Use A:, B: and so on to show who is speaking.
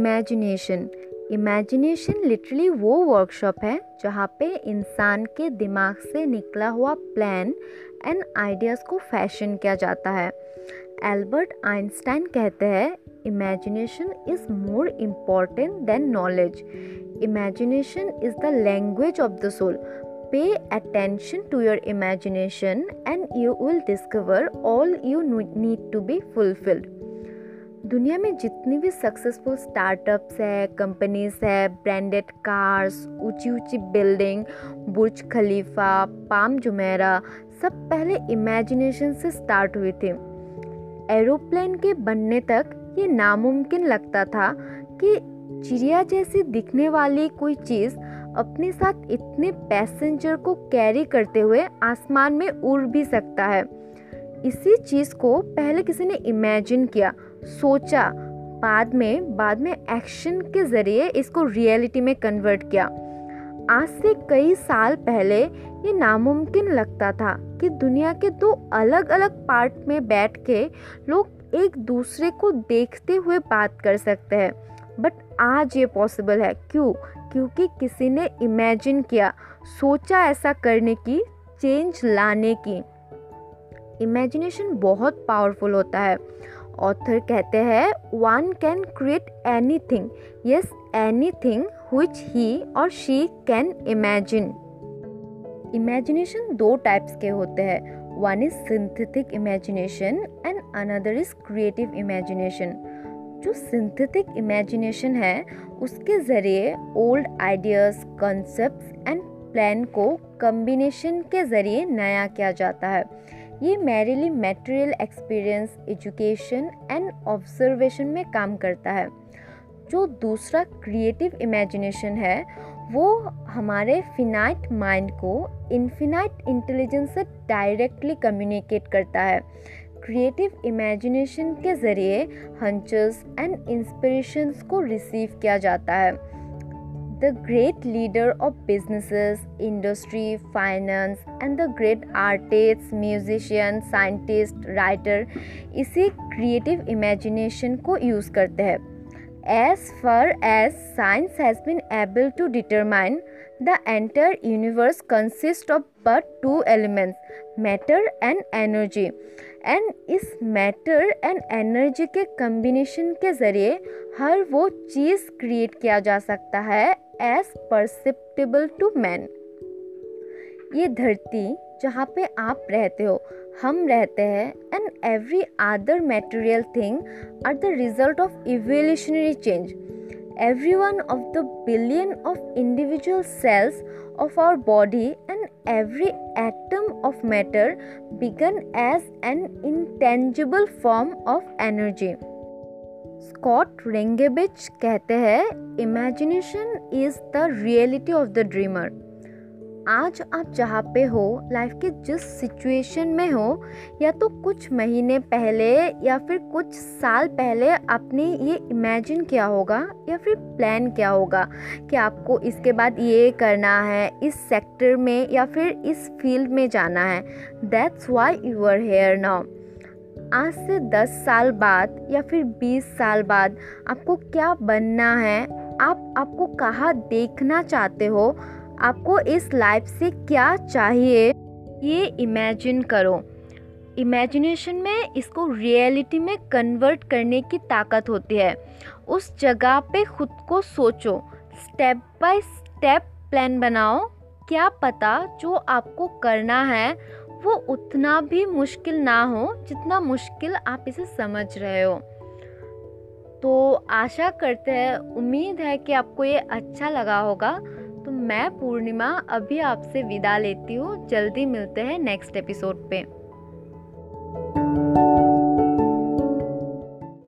A: Imagination imagination literally वो workshop है जहाँ पे इंसान के दिमाग से निकला हुआ प्लान एंड आइडियाज़ को फ़ैशन किया जाता है। एल्बर्ट आइंस्टाइन कहते हैं imagination is more important than knowledge imagination is the language of the soul pay attention to your imagination and you will discover all you need to be fulfilled दुनिया में जितनी भी successful startups है companies है branded cars ऊँची ऊँची building Burj Khalifa Palm Jumeirah सब पहले इमेजिनेशन से स्टार्ट हुई थी। एरोप्लेन के बनने तक ये नामुमकिन लगता था कि चिड़िया जैसी दिखने वाली कोई चीज़ अपने साथ इतने पैसेंजर को कैरी करते हुए आसमान में उड़ भी सकता है। इसी चीज़ को पहले किसी ने इमेजिन किया। सोचा, बाद में बाद में एक्शन के ज़रिए इसको रियलिटी में कन्वर्ट किया। आज से कई साल पहले ये नामुमकिन लगता था कि दुनिया के दो अलग अलग पार्ट में बैठ के लोग एक दूसरे को देखते हुए बात कर सकते हैं। बट आज ये पॉसिबल है। क्यों? क्योंकि किसी ने इमेजिन किया, सोचा ऐसा करने की चेंज लाने की। इमेजिनेशन बहुत पावरफुल होता है। ऑथर कहते हैं one can create anything yes anything which he और शी कैन इमेजिन इमेजिनेशन दो टाइप्स के होते हैं। One is synthetic imagination and another is creative imagination जो सिंथेटिक इमेजिनेशन है, उसके ज़रिए old ideas concept and plan को कम्बिनेशन के ज़रिए नया किया जाता है। ये merely material experience, education and observation में काम करता है। जो दूसरा क्रिएटिव इमेजिनेशन है, वो हमारे फिनाइट माइंड को इन्फिनाइट इंटेलिजेंस से डायरेक्टली कम्युनिकेट करता है। क्रिएटिव इमेजिनेशन के ज़रिए हंचर्स एंड इंस्पिरेशंस को रिसीव किया जाता है। The great leader of businesses, industry, finance, and the great artists, musician, scientist, writer इसी creative imagination को use करते हैं As far as science has been able to determine, the entire universe consists of but two elements, matter and energy. And इस matter and energy के combination के ज़रिए हर वो चीज़ create किया जा सकता है एज परसेप्टेबल टू मैन ये धरती जहाँ पे आप रहते हो हम रहते हैं and every other material thing are the result of evolutionary change Every one of the billion of individual cells of our body and every atom of matter began as an intangible form of energy. Scott रेंगेबिच कहते हैं imagination is the reality of the dreamer आज आप जहाँ पे हो life के जिस situation में हो, या तो कुछ महीने पहले या फिर कुछ साल पहले आपने ये इमेजिन किया होगा या फिर प्लान किया होगा कि आपको इसके बाद ये करना है, इस सेक्टर में या फिर इस फ़ील्ड में जाना है। That's why you are here now आज से 10 साल बाद या फिर 20 साल बाद आपको क्या बनना है? आप आपको कहाँ देखना चाहते हो? आपको इस लाइफ से क्या चाहिए, ये इमेजिन करो। इमेजिनेशन में इसको रियलिटी में कन्वर्ट करने की ताकत होती है। उस जगह पे खुद को सोचो। स्टेप बाय स्टेप प्लान बनाओ। क्या पता जो आपको करना है, वो उतना भी मुश्किल ना हो जितना मुश्किल आप इसे समझ रहे हो। तो आशा करते हैं, उम्मीद है कि आपको ये अच्छा लगा होगा। मैं पूर्णिमा अभी आपसे विदा लेती हूँ। जल्दी मिलते हैं नेक्स्ट एपिसोड पे।